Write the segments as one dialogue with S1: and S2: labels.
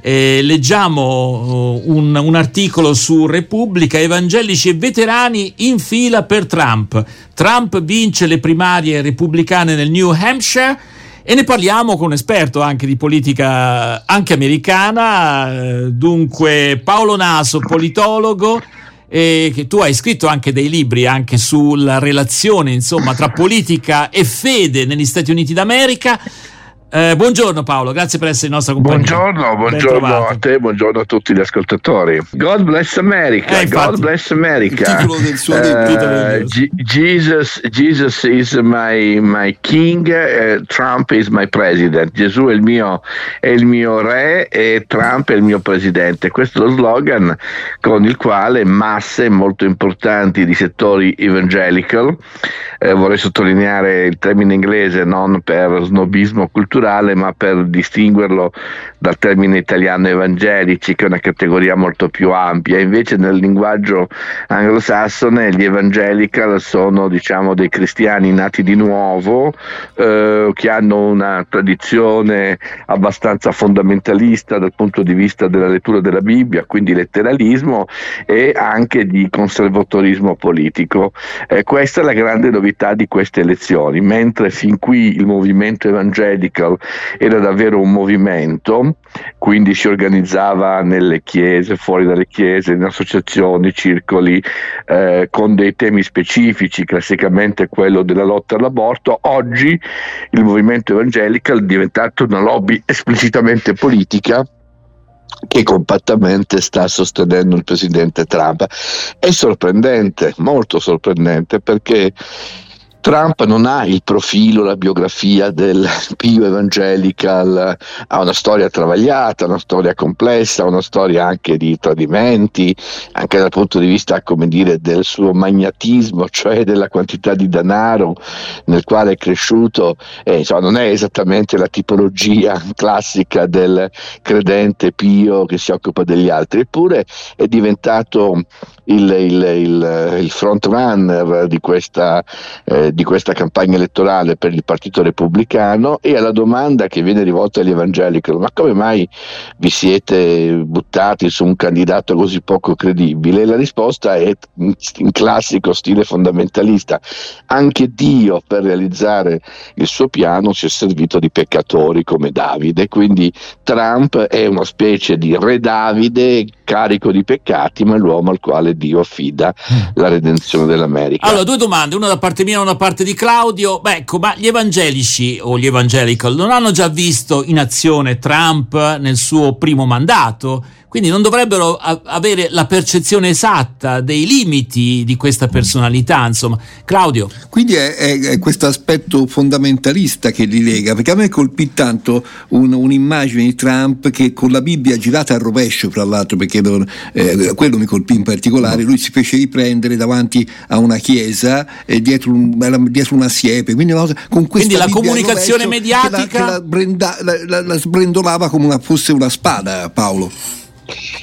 S1: Eh, leggiamo uh, un, un, articolo su Repubblica, evangelici e veterani in fila per Trump. Trump vince le primarie repubblicane nel New Hampshire e ne parliamo con un esperto anche di politica anche americana, eh, dunque Paolo Naso, politologo e che tu hai scritto anche dei libri anche sulla relazione insomma, tra politica e fede negli Stati Uniti d'America. Eh, buongiorno Paolo, grazie per essere in nostra compagnia.
S2: Buongiorno, buongiorno a te, buongiorno a tutti gli ascoltatori. God bless America. Eh, God bless America.
S3: Il titolo del suo uh,
S2: G- Jesus, Jesus is my, my king, uh, Trump is my president. Gesù è il, mio, è il mio re e Trump è il mio presidente. Questo è lo slogan con il quale masse molto importanti di settori evangelical, eh, vorrei sottolineare il termine inglese non per snobismo culturale, culturale, ma per distinguerlo dal termine italiano evangelici, che è una categoria molto più ampia. Invece nel linguaggio anglosassone gli evangelical sono diciamo dei cristiani nati di nuovo, eh, che hanno una tradizione abbastanza fondamentalista dal punto di vista della lettura della Bibbia, quindi letteralismo e anche di conservatorismo politico. Eh, questa è la grande novità di queste elezioni, mentre fin qui il movimento evangelico Musical era davvero un movimento, quindi si organizzava nelle chiese, fuori dalle chiese, in associazioni, circoli, eh, con dei temi specifici, classicamente quello della lotta all'aborto. Oggi il movimento evangelical è diventato una lobby esplicitamente politica che compattamente sta sostenendo il presidente Trump. È sorprendente, molto sorprendente, perché Trump non ha il profilo, la biografia del pio evangelical, ha una storia travagliata, una storia complessa, una storia anche di tradimenti, anche dal punto di vista, dire, del suo magnatismo, cioè della quantità di denaro nel quale è cresciuto, eh, insomma, non è esattamente la tipologia classica del credente pio che si occupa degli altri, eppure è diventato il, il, il, il front di questa eh, di questa campagna elettorale per il Partito Repubblicano e alla domanda che viene rivolta agli evangelici, ma come mai vi siete buttati su un candidato così poco credibile? La risposta è in classico stile fondamentalista. Anche Dio per realizzare il suo piano si è servito di peccatori come Davide, quindi Trump è una specie di re Davide carico di peccati, ma l'uomo al quale Dio affida la redenzione dell'America.
S1: Allora, due domande, una da parte mia e una da parte di Claudio. Beh, ecco, ma gli evangelici o gli evangelical non hanno già visto in azione Trump nel suo primo mandato? Quindi non dovrebbero a- avere la percezione esatta dei limiti di questa personalità, insomma. Claudio.
S3: Quindi è, è, è questo aspetto fondamentalista che li lega, perché a me colpì tanto un, un'immagine di Trump che con la Bibbia girata a rovescio, fra l'altro, perché non, eh, quello mi colpì in particolare, lui si fece riprendere davanti a una chiesa dietro, un, dietro, una siepe, quindi, con
S1: quindi la comunicazione mediatica
S3: che la, che la, brenda, la, la sbrendolava come una, fosse una spada, Paolo.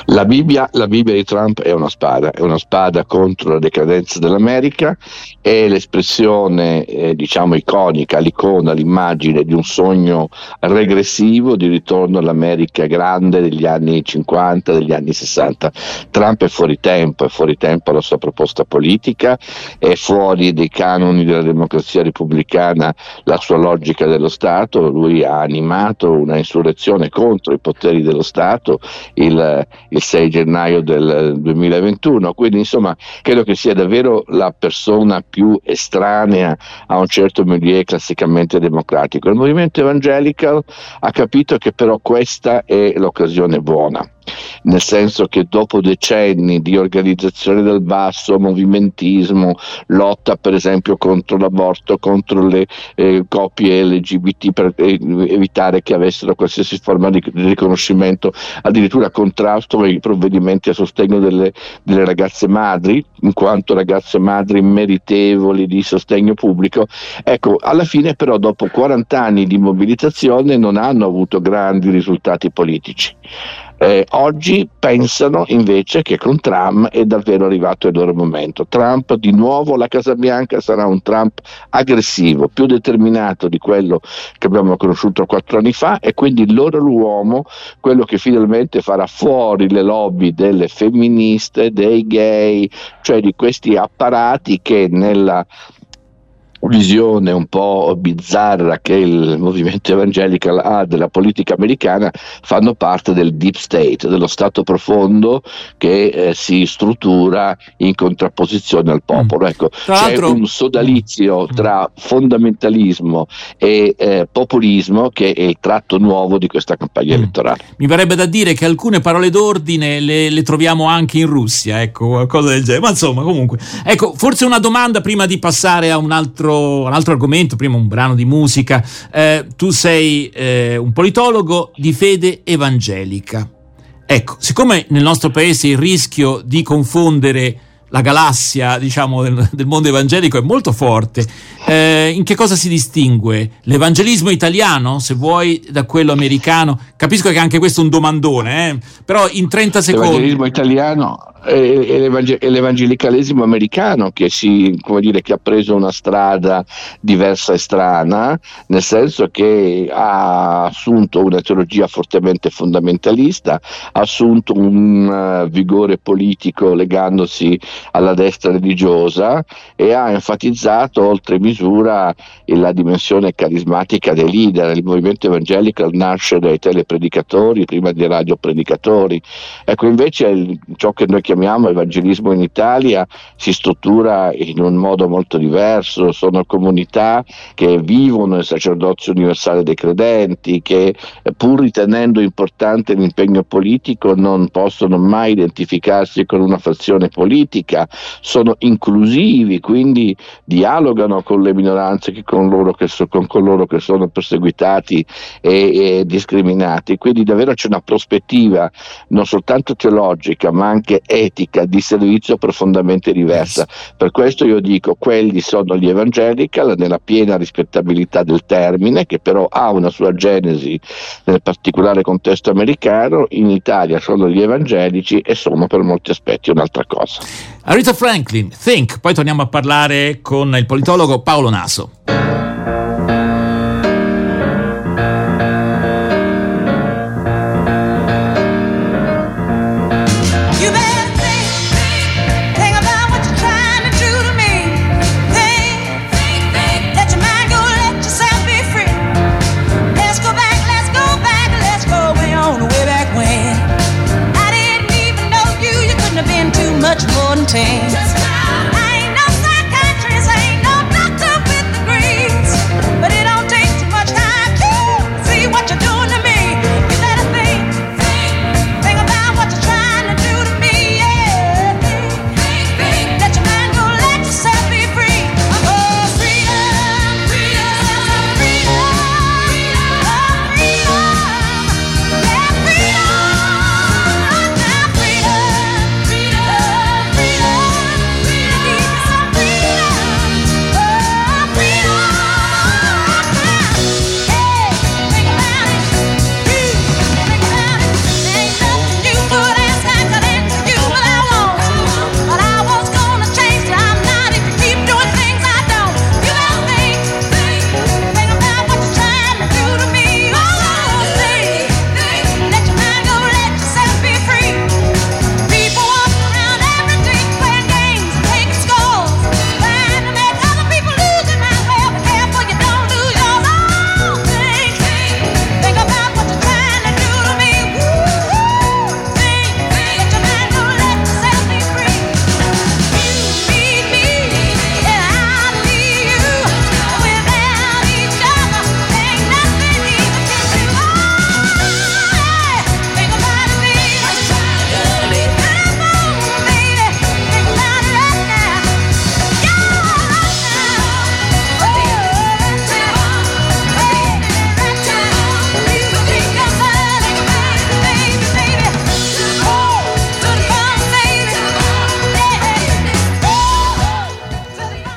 S2: La Bibbia, la Bibbia, di Trump è una spada, è una spada contro la decadenza dell'America, è l'espressione eh, diciamo iconica, l'icona, l'immagine di un sogno regressivo di ritorno all'America grande degli anni 50, degli anni 60. Trump è fuori tempo, è fuori tempo la sua proposta politica, è fuori dei canoni della democrazia repubblicana la sua logica dello Stato, lui ha animato una insurrezione contro i poteri dello Stato, il il 6 gennaio del 2021. Quindi insomma credo che sia davvero la persona più estranea a un certo milieu classicamente democratico. Il movimento evangelical ha capito che però questa è l'occasione buona nel senso che dopo decenni di organizzazione del basso, movimentismo, lotta per esempio contro l'aborto, contro le eh, coppie LGBT per eh, evitare che avessero qualsiasi forma di riconoscimento, addirittura contrasto ai provvedimenti a sostegno delle, delle ragazze madri, in quanto ragazze madri meritevoli di sostegno pubblico, ecco, alla fine però dopo 40 anni di mobilitazione non hanno avuto grandi risultati politici Eh, oggi pensano invece che con Trump è davvero arrivato il loro momento. Trump di nuovo la Casa Bianca sarà un Trump aggressivo, più determinato di quello che abbiamo conosciuto quattro anni fa e quindi loro uomo, quello che finalmente farà fuori le lobby delle femministe, dei gay, cioè di questi apparati che nella visione un po' bizzarra che il movimento evangelico ha della politica americana fanno parte del deep state, dello stato profondo che eh, si struttura in contrapposizione al popolo. Mm. Ecco, c'è un sodalizio mm. tra fondamentalismo e eh, populismo che è il tratto nuovo di questa campagna mm. elettorale.
S1: Mi verrebbe da dire che alcune parole d'ordine le, le troviamo anche in Russia, ecco, qualcosa del genere. Ma insomma, comunque, ecco, forse una domanda prima di passare a un altro un altro argomento, prima un brano di musica. Eh, tu sei eh, un politologo di fede evangelica. Ecco, siccome nel nostro paese il rischio di confondere la galassia, diciamo, del, del mondo evangelico è molto forte, eh, in che cosa si distingue l'evangelismo italiano, se vuoi, da quello americano? Capisco che anche questo è un domandone, eh? però in 30 secondi.
S2: L'evangelismo italiano è l'evangelicalesimo americano che, si, dire, che, ha preso una strada diversa e strana, nel senso che ha assunto una teologia fortemente fondamentalista, ha assunto un uh, vigore politico legandosi alla destra religiosa e ha enfatizzato oltre misura la dimensione carismatica dei leader. Il movimento evangelico nasce dai telepredicatori prima dei radiopredicatori. Ecco, invece ciò che noi chiamiamo chiamiamo evangelismo in Italia si struttura in un modo molto diverso, sono comunità che vivono il sacerdozio universale dei credenti, che pur ritenendo importante l'impegno politico non possono mai identificarsi con una fazione politica, sono inclusivi, quindi dialogano con le minoranze, con, loro che, so, con coloro che sono perseguitati e, e discriminati, quindi davvero c'è una prospettiva non soltanto teologica ma anche etica etica di servizio profondamente diversa. Per questo io dico quelli sono gli evangelical nella piena rispettabilità del termine, che però ha una sua genesi nel particolare contesto americano, in Italia sono gli evangelici e sono per molti aspetti un'altra cosa.
S1: Arita Franklin, Think, poi torniamo a parlare con il politologo Paolo Naso.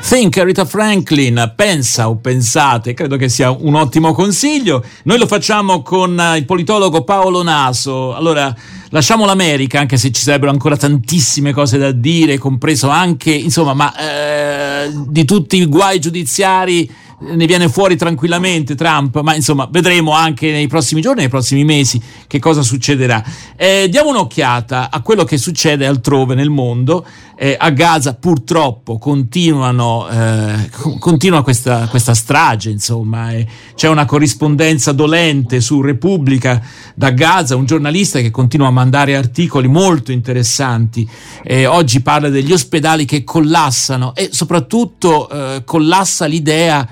S1: Think, Rita Franklin, pensa o pensate, credo che sia un ottimo consiglio. Noi lo facciamo con il politologo Paolo Naso. Allora, lasciamo l'America, anche se ci sarebbero ancora tantissime cose da dire, compreso anche, insomma, ma eh, di tutti i guai giudiziari ne viene fuori tranquillamente Trump, ma insomma vedremo anche nei prossimi giorni, nei prossimi mesi che cosa succederà. Eh, diamo un'occhiata a quello che succede altrove nel mondo. Eh, a Gaza purtroppo continuano, eh, continua questa, questa, strage, insomma, c'è una corrispondenza dolente su Repubblica da Gaza, un giornalista che continua a mandare articoli molto interessanti. oggi parla degli ospedali che collassano e soprattutto eh, collassa l'idea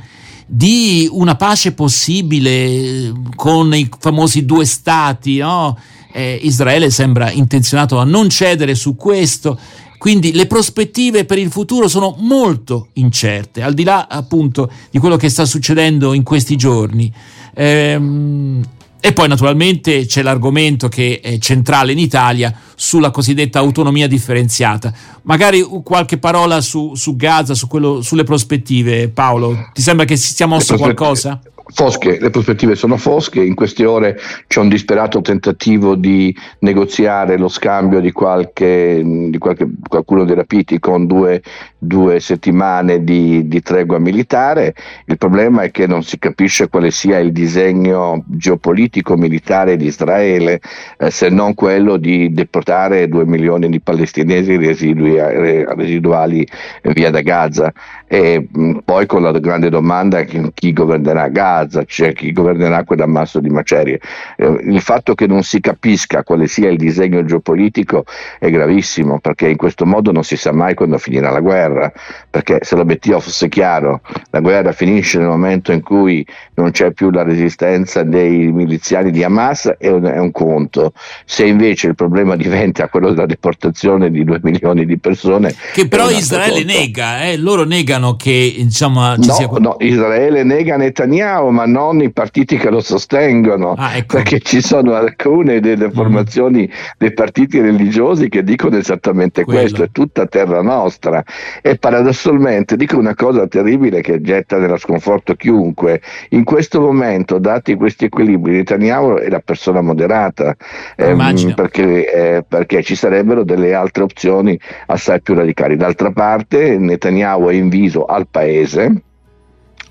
S1: di una pace possibile con i famosi due stati, no? eh, Israele sembra intenzionato a non cedere su questo, quindi le prospettive per il futuro sono molto incerte, al di là appunto di quello che sta succedendo in questi giorni. Ehm, e poi naturalmente c'è l'argomento che è centrale in Italia sulla cosiddetta autonomia differenziata. Magari qualche parola su, su Gaza, su quello, sulle prospettive, Paolo. Ti sembra che si sia mosso qualcosa?
S2: Fosche, le prospettive sono fosche, in queste ore c'è un disperato tentativo di negoziare lo scambio di, qualche, di qualche, qualcuno dei rapiti con due, due settimane di, di, tregua militare. Il problema è che non si capisce quale sia il disegno geopolitico militare di Israele, eh, se non quello di deportare due milioni di palestinesi residui, residuali via da Gaza. E mh, poi con la grande domanda chi, governerà Gaza Gaza, c'è chi governerà quell'ammasso di macerie. Eh, il fatto che non si capisca quale sia il disegno geopolitico è gravissimo perché in questo modo non si sa mai quando finirà la guerra, perché se l'obiettivo fosse chiaro, la guerra finisce nel momento in cui non c'è più la resistenza dei miliziani di Hamas è un, è un conto, se invece il problema diventa quello della deportazione di due milioni di persone...
S1: Che però Israele conto. nega, eh? loro negano che insomma,
S2: ci no, sia... No, Israele nega Netanyahu ma non i partiti che lo sostengono, ah, ecco. perché ci sono alcune delle mm. formazioni dei partiti religiosi che dicono esattamente Quello. questo, è tutta terra nostra. E paradossalmente dico una cosa terribile che getta nella sconforto chiunque, in questo momento, dati questi equilibri, Netanyahu è la persona moderata, ehm, perché, eh, perché ci sarebbero delle altre opzioni assai più radicali. D'altra parte Netanyahu è inviso al paese,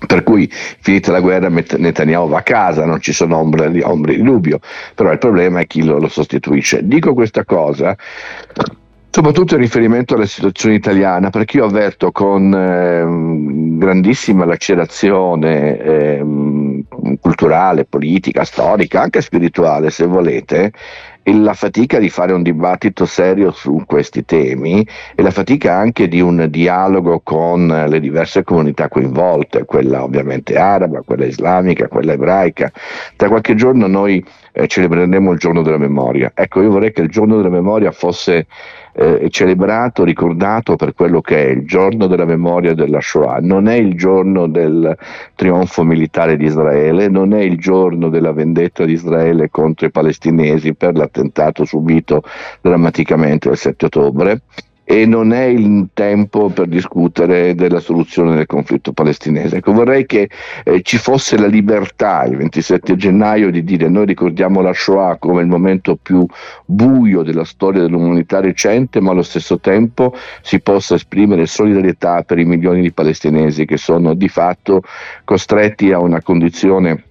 S2: per cui finita la guerra Netanyahu va a casa, non ci sono ombre, di dubbio, però il problema è chi lo, lo sostituisce. Dico questa cosa soprattutto in riferimento alla situazione italiana, perché io avverto con eh, grandissima lacerazione eh, culturale, politica, storica, anche spirituale se volete, la fatica di fare un dibattito serio su questi temi e la fatica anche di un dialogo con le diverse comunità coinvolte, quella ovviamente araba, quella islamica, quella ebraica. Tra qualche giorno noi eh, celebreremo il giorno della memoria. Ecco, io vorrei che il giorno della memoria fosse eh, celebrato, ricordato per quello che è il giorno della memoria della Shoah. Non è il giorno del trionfo militare di Israele, non è il giorno della vendetta di Israele contro i palestinesi per l'attentato subito drammaticamente il 7 ottobre e non è il tempo per discutere della soluzione del conflitto palestinese. Ecco, vorrei che eh, ci fosse la libertà il 27 gennaio di dire noi ricordiamo la Shoah come il momento più buio della storia dell'umanità recente, ma allo stesso tempo si possa esprimere solidarietà per i milioni di palestinesi che sono di fatto costretti a una condizione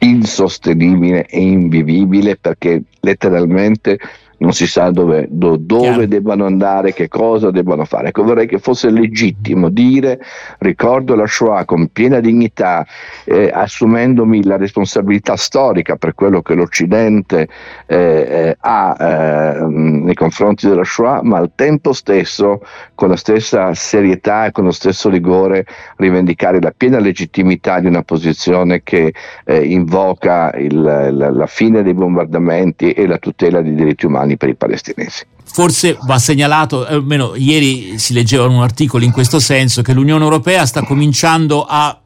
S2: insostenibile e invivibile perché letteralmente non si sa dove, do, dove debbano andare, che cosa debbano fare. Ecco, vorrei che fosse legittimo dire ricordo la Shoah con piena dignità, eh, assumendomi la responsabilità storica per quello che l'Occidente eh, eh ha eh, nei confronti della Shoah, ma al tempo stesso con la stessa serietà e con lo stesso rigore rivendicare la piena legittimità di una posizione che eh, invoca il, la, la fine dei bombardamenti e la tutela dei diritti umani umani per i palestinesi.
S1: Forse va segnalato, almeno ieri si leggevano un articolo in questo senso, che l'Unione Europea sta cominciando a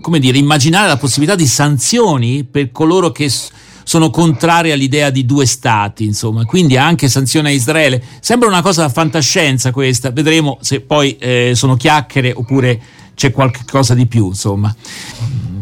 S1: come dire, immaginare la possibilità di sanzioni per coloro che sono contrari all'idea di due stati, insomma, quindi anche sanzione a Israele. Sembra una cosa fantascienza questa, vedremo se poi eh, sono chiacchiere oppure c'è qualcosa di più, insomma.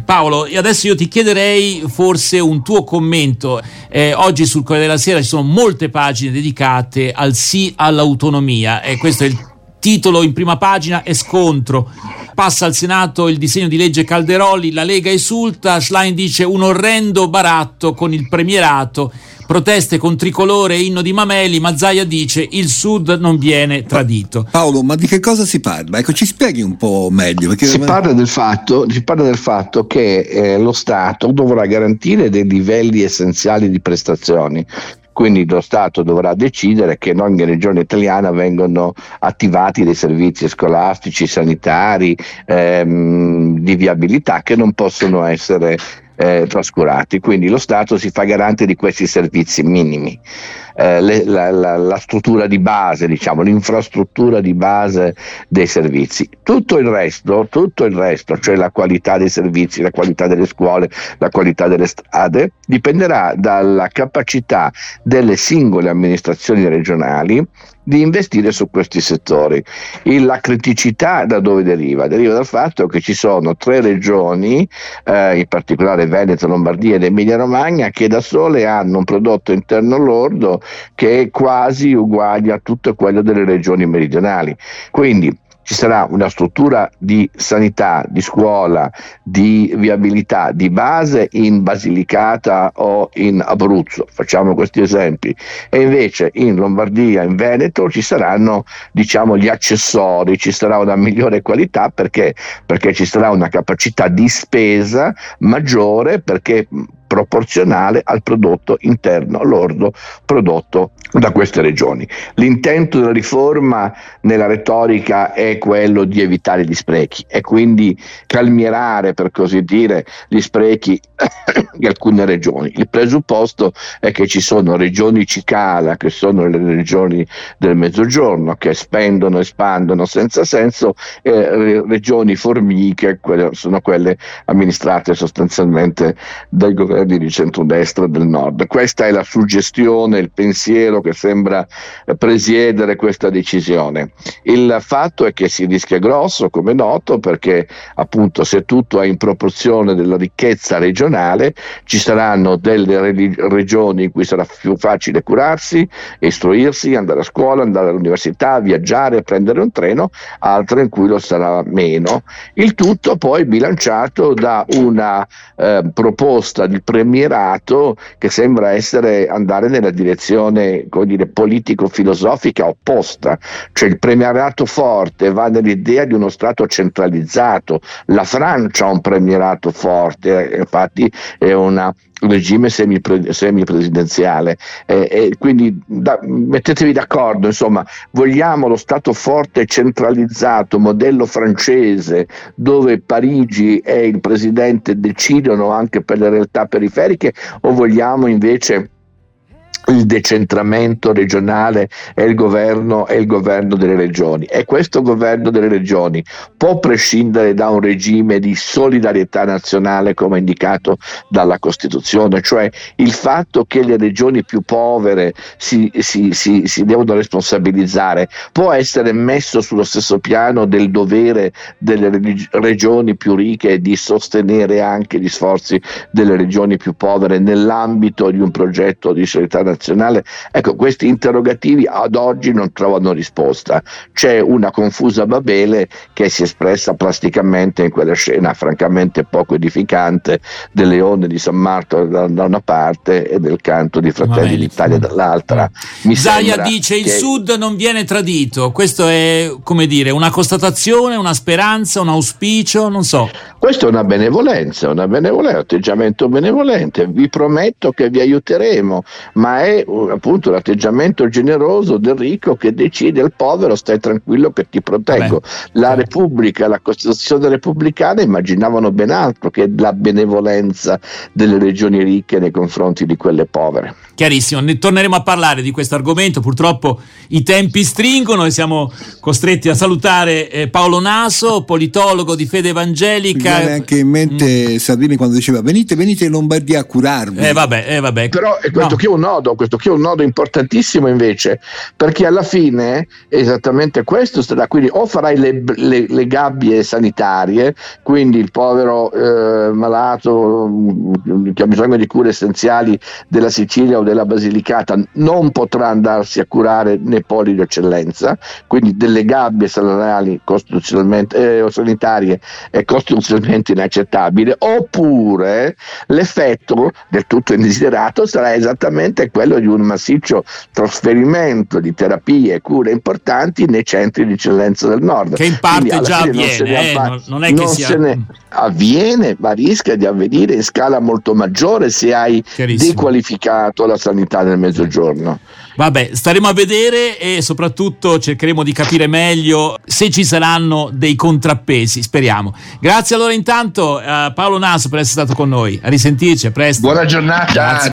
S1: Paolo, adesso io ti chiederei forse un tuo commento. Eh, oggi sul Corriere della Sera ci sono molte pagine dedicate al sì all'autonomia e questo è il titolo in prima pagina e scontro. Passa al Senato il disegno di legge Calderoli, la Lega esulta, Schlein dice un orrendo baratto con il premierato proteste con tricolore e inno di Mameli, Mazzaia dice il Sud non viene tradito.
S3: Paolo, ma di che cosa si parla? Ecco, ci spieghi un po' meglio.
S2: Perché... Si, parla del fatto, si parla del fatto che eh, lo Stato dovrà garantire dei livelli essenziali di prestazioni quindi lo Stato dovrà decidere che in ogni regione italiana vengono attivati dei servizi scolastici, sanitari, ehm, di viabilità che non possono essere eh, trascurati. Quindi lo Stato si fa garante di questi servizi minimi. Eh, le, la, la, la, struttura di base, diciamo, l'infrastruttura di base dei servizi. Tutto il resto, tutto il resto, cioè la qualità dei servizi, la qualità delle scuole, la qualità delle strade, dipenderà dalla capacità delle singole amministrazioni regionali di investire su questi settori. E la criticità da dove deriva? Deriva dal fatto che ci sono tre regioni, eh, in particolare Veneto, Lombardia ed Emilia Romagna, che da sole hanno un prodotto interno lordo che è quasi uguale a tutto quello delle regioni meridionali. Quindi ci sarà una struttura di sanità, di scuola, di viabilità di base in Basilicata o in Abruzzo, facciamo questi esempi, e invece in Lombardia, in Veneto ci saranno diciamo, gli accessori, ci sarà una migliore qualità perché? perché ci sarà una capacità di spesa maggiore perché proporzionale al prodotto interno lordo prodotto da queste regioni. L'intento della riforma nella retorica è quello di evitare gli sprechi e quindi calmierare, per così dire, gli sprechi di alcune regioni. Il presupposto è che ci sono regioni cicala, che sono le regioni del mezzogiorno, che spendono e espandono senza senso, e regioni formiche, quelle, sono quelle amministrate sostanzialmente dai governi di centrodestra del nord. Questa è la suggestione, il pensiero che sembra presiedere questa decisione. Il fatto è che si rischia grosso, come noto, perché appunto se tutto è in proporzione della ricchezza regionale, ci saranno delle regioni in cui sarà più facile curarsi, istruirsi, andare a scuola, andare all'università, viaggiare, prendere un treno, altre in cui lo sarà meno. Il tutto poi bilanciato da una eh, proposta di premierato che sembra essere andare nella direzione dire, politico-filosofica opposta, cioè il premierato forte va nell'idea di uno Stato centralizzato, la Francia ha un premierato forte, infatti è una regime semipresidenziale. Eh, eh, quindi da, mettetevi d'accordo, insomma, vogliamo lo Stato forte centralizzato, modello francese, dove Parigi e il presidente decidono anche per le realtà periferiche, o vogliamo invece il decentramento regionale e il governo e il governo delle regioni. E questo governo delle regioni può prescindere da un regime di solidarietà nazionale come indicato dalla Costituzione, cioè il fatto che le regioni più povere si, si, si, si devono responsabilizzare può essere messo sullo stesso piano del dovere delle regioni più ricche di sostenere anche gli sforzi delle regioni più povere nell'ambito di un progetto di solidarietà nazionale nazionale. Ecco, questi interrogativi ad oggi non trovano risposta. C'è una confusa Babele che si è espressa plasticamente in quella scena francamente poco edificante del leone di San Marco da, da una parte e del canto di Fratelli d'Italia dall'altra.
S1: Mi Zaia dice che... il Sud non viene tradito, questo è come dire una constatazione, una speranza, un auspicio, non so.
S2: Questa è una benevolenza, una benevolenza, un atteggiamento benevolente. Vi prometto che vi aiuteremo, ma è appunto l'atteggiamento generoso del ricco che decide al povero stai tranquillo che ti proteggo. Vabbè. La Repubblica, la Costituzione repubblicana immaginavano ben altro che la benevolenza delle regioni ricche nei confronti di quelle povere.
S1: Chiarissimo, ne torneremo a parlare di questo argomento, purtroppo i tempi stringono e siamo costretti a salutare eh, Paolo Naso, politologo di fede evangelica.
S3: Mi viene anche in mente mm. Salvini quando diceva venite, venite in Lombardia a curarvi.
S1: Eh vabbè, eh vabbè.
S2: Però questo no. qui è un nodo, questo qui è un nodo importantissimo invece, perché alla fine è esattamente questo sarà, quindi o farai le, le, le gabbie sanitarie, quindi il povero eh, malato mm, che ha bisogno di cure essenziali della Sicilia o della Basilicata non potrà andarsi a curare nei poli di eccellenza, quindi delle gabbie salariali costituzionalmente eh, sanitarie è costituzionalmente inaccettabile, oppure l'effetto del tutto indesiderato sarà esattamente quello di un massiccio trasferimento di terapie e cure importanti nei centri di eccellenza del nord.
S1: Che in parte già avviene, eh, non, non, è che sia... se ne
S2: avviene, ma rischia di avvenire in scala molto maggiore se hai dequalificato la sanità nel mezzogiorno.
S1: Vabbè, staremo a vedere e soprattutto cercheremo di capire meglio se ci saranno dei contrappesi, speriamo. Grazie allora intanto a Paolo Naso per essere stato con noi. A risentirci, a presto.
S2: Buona giornata. Grazie.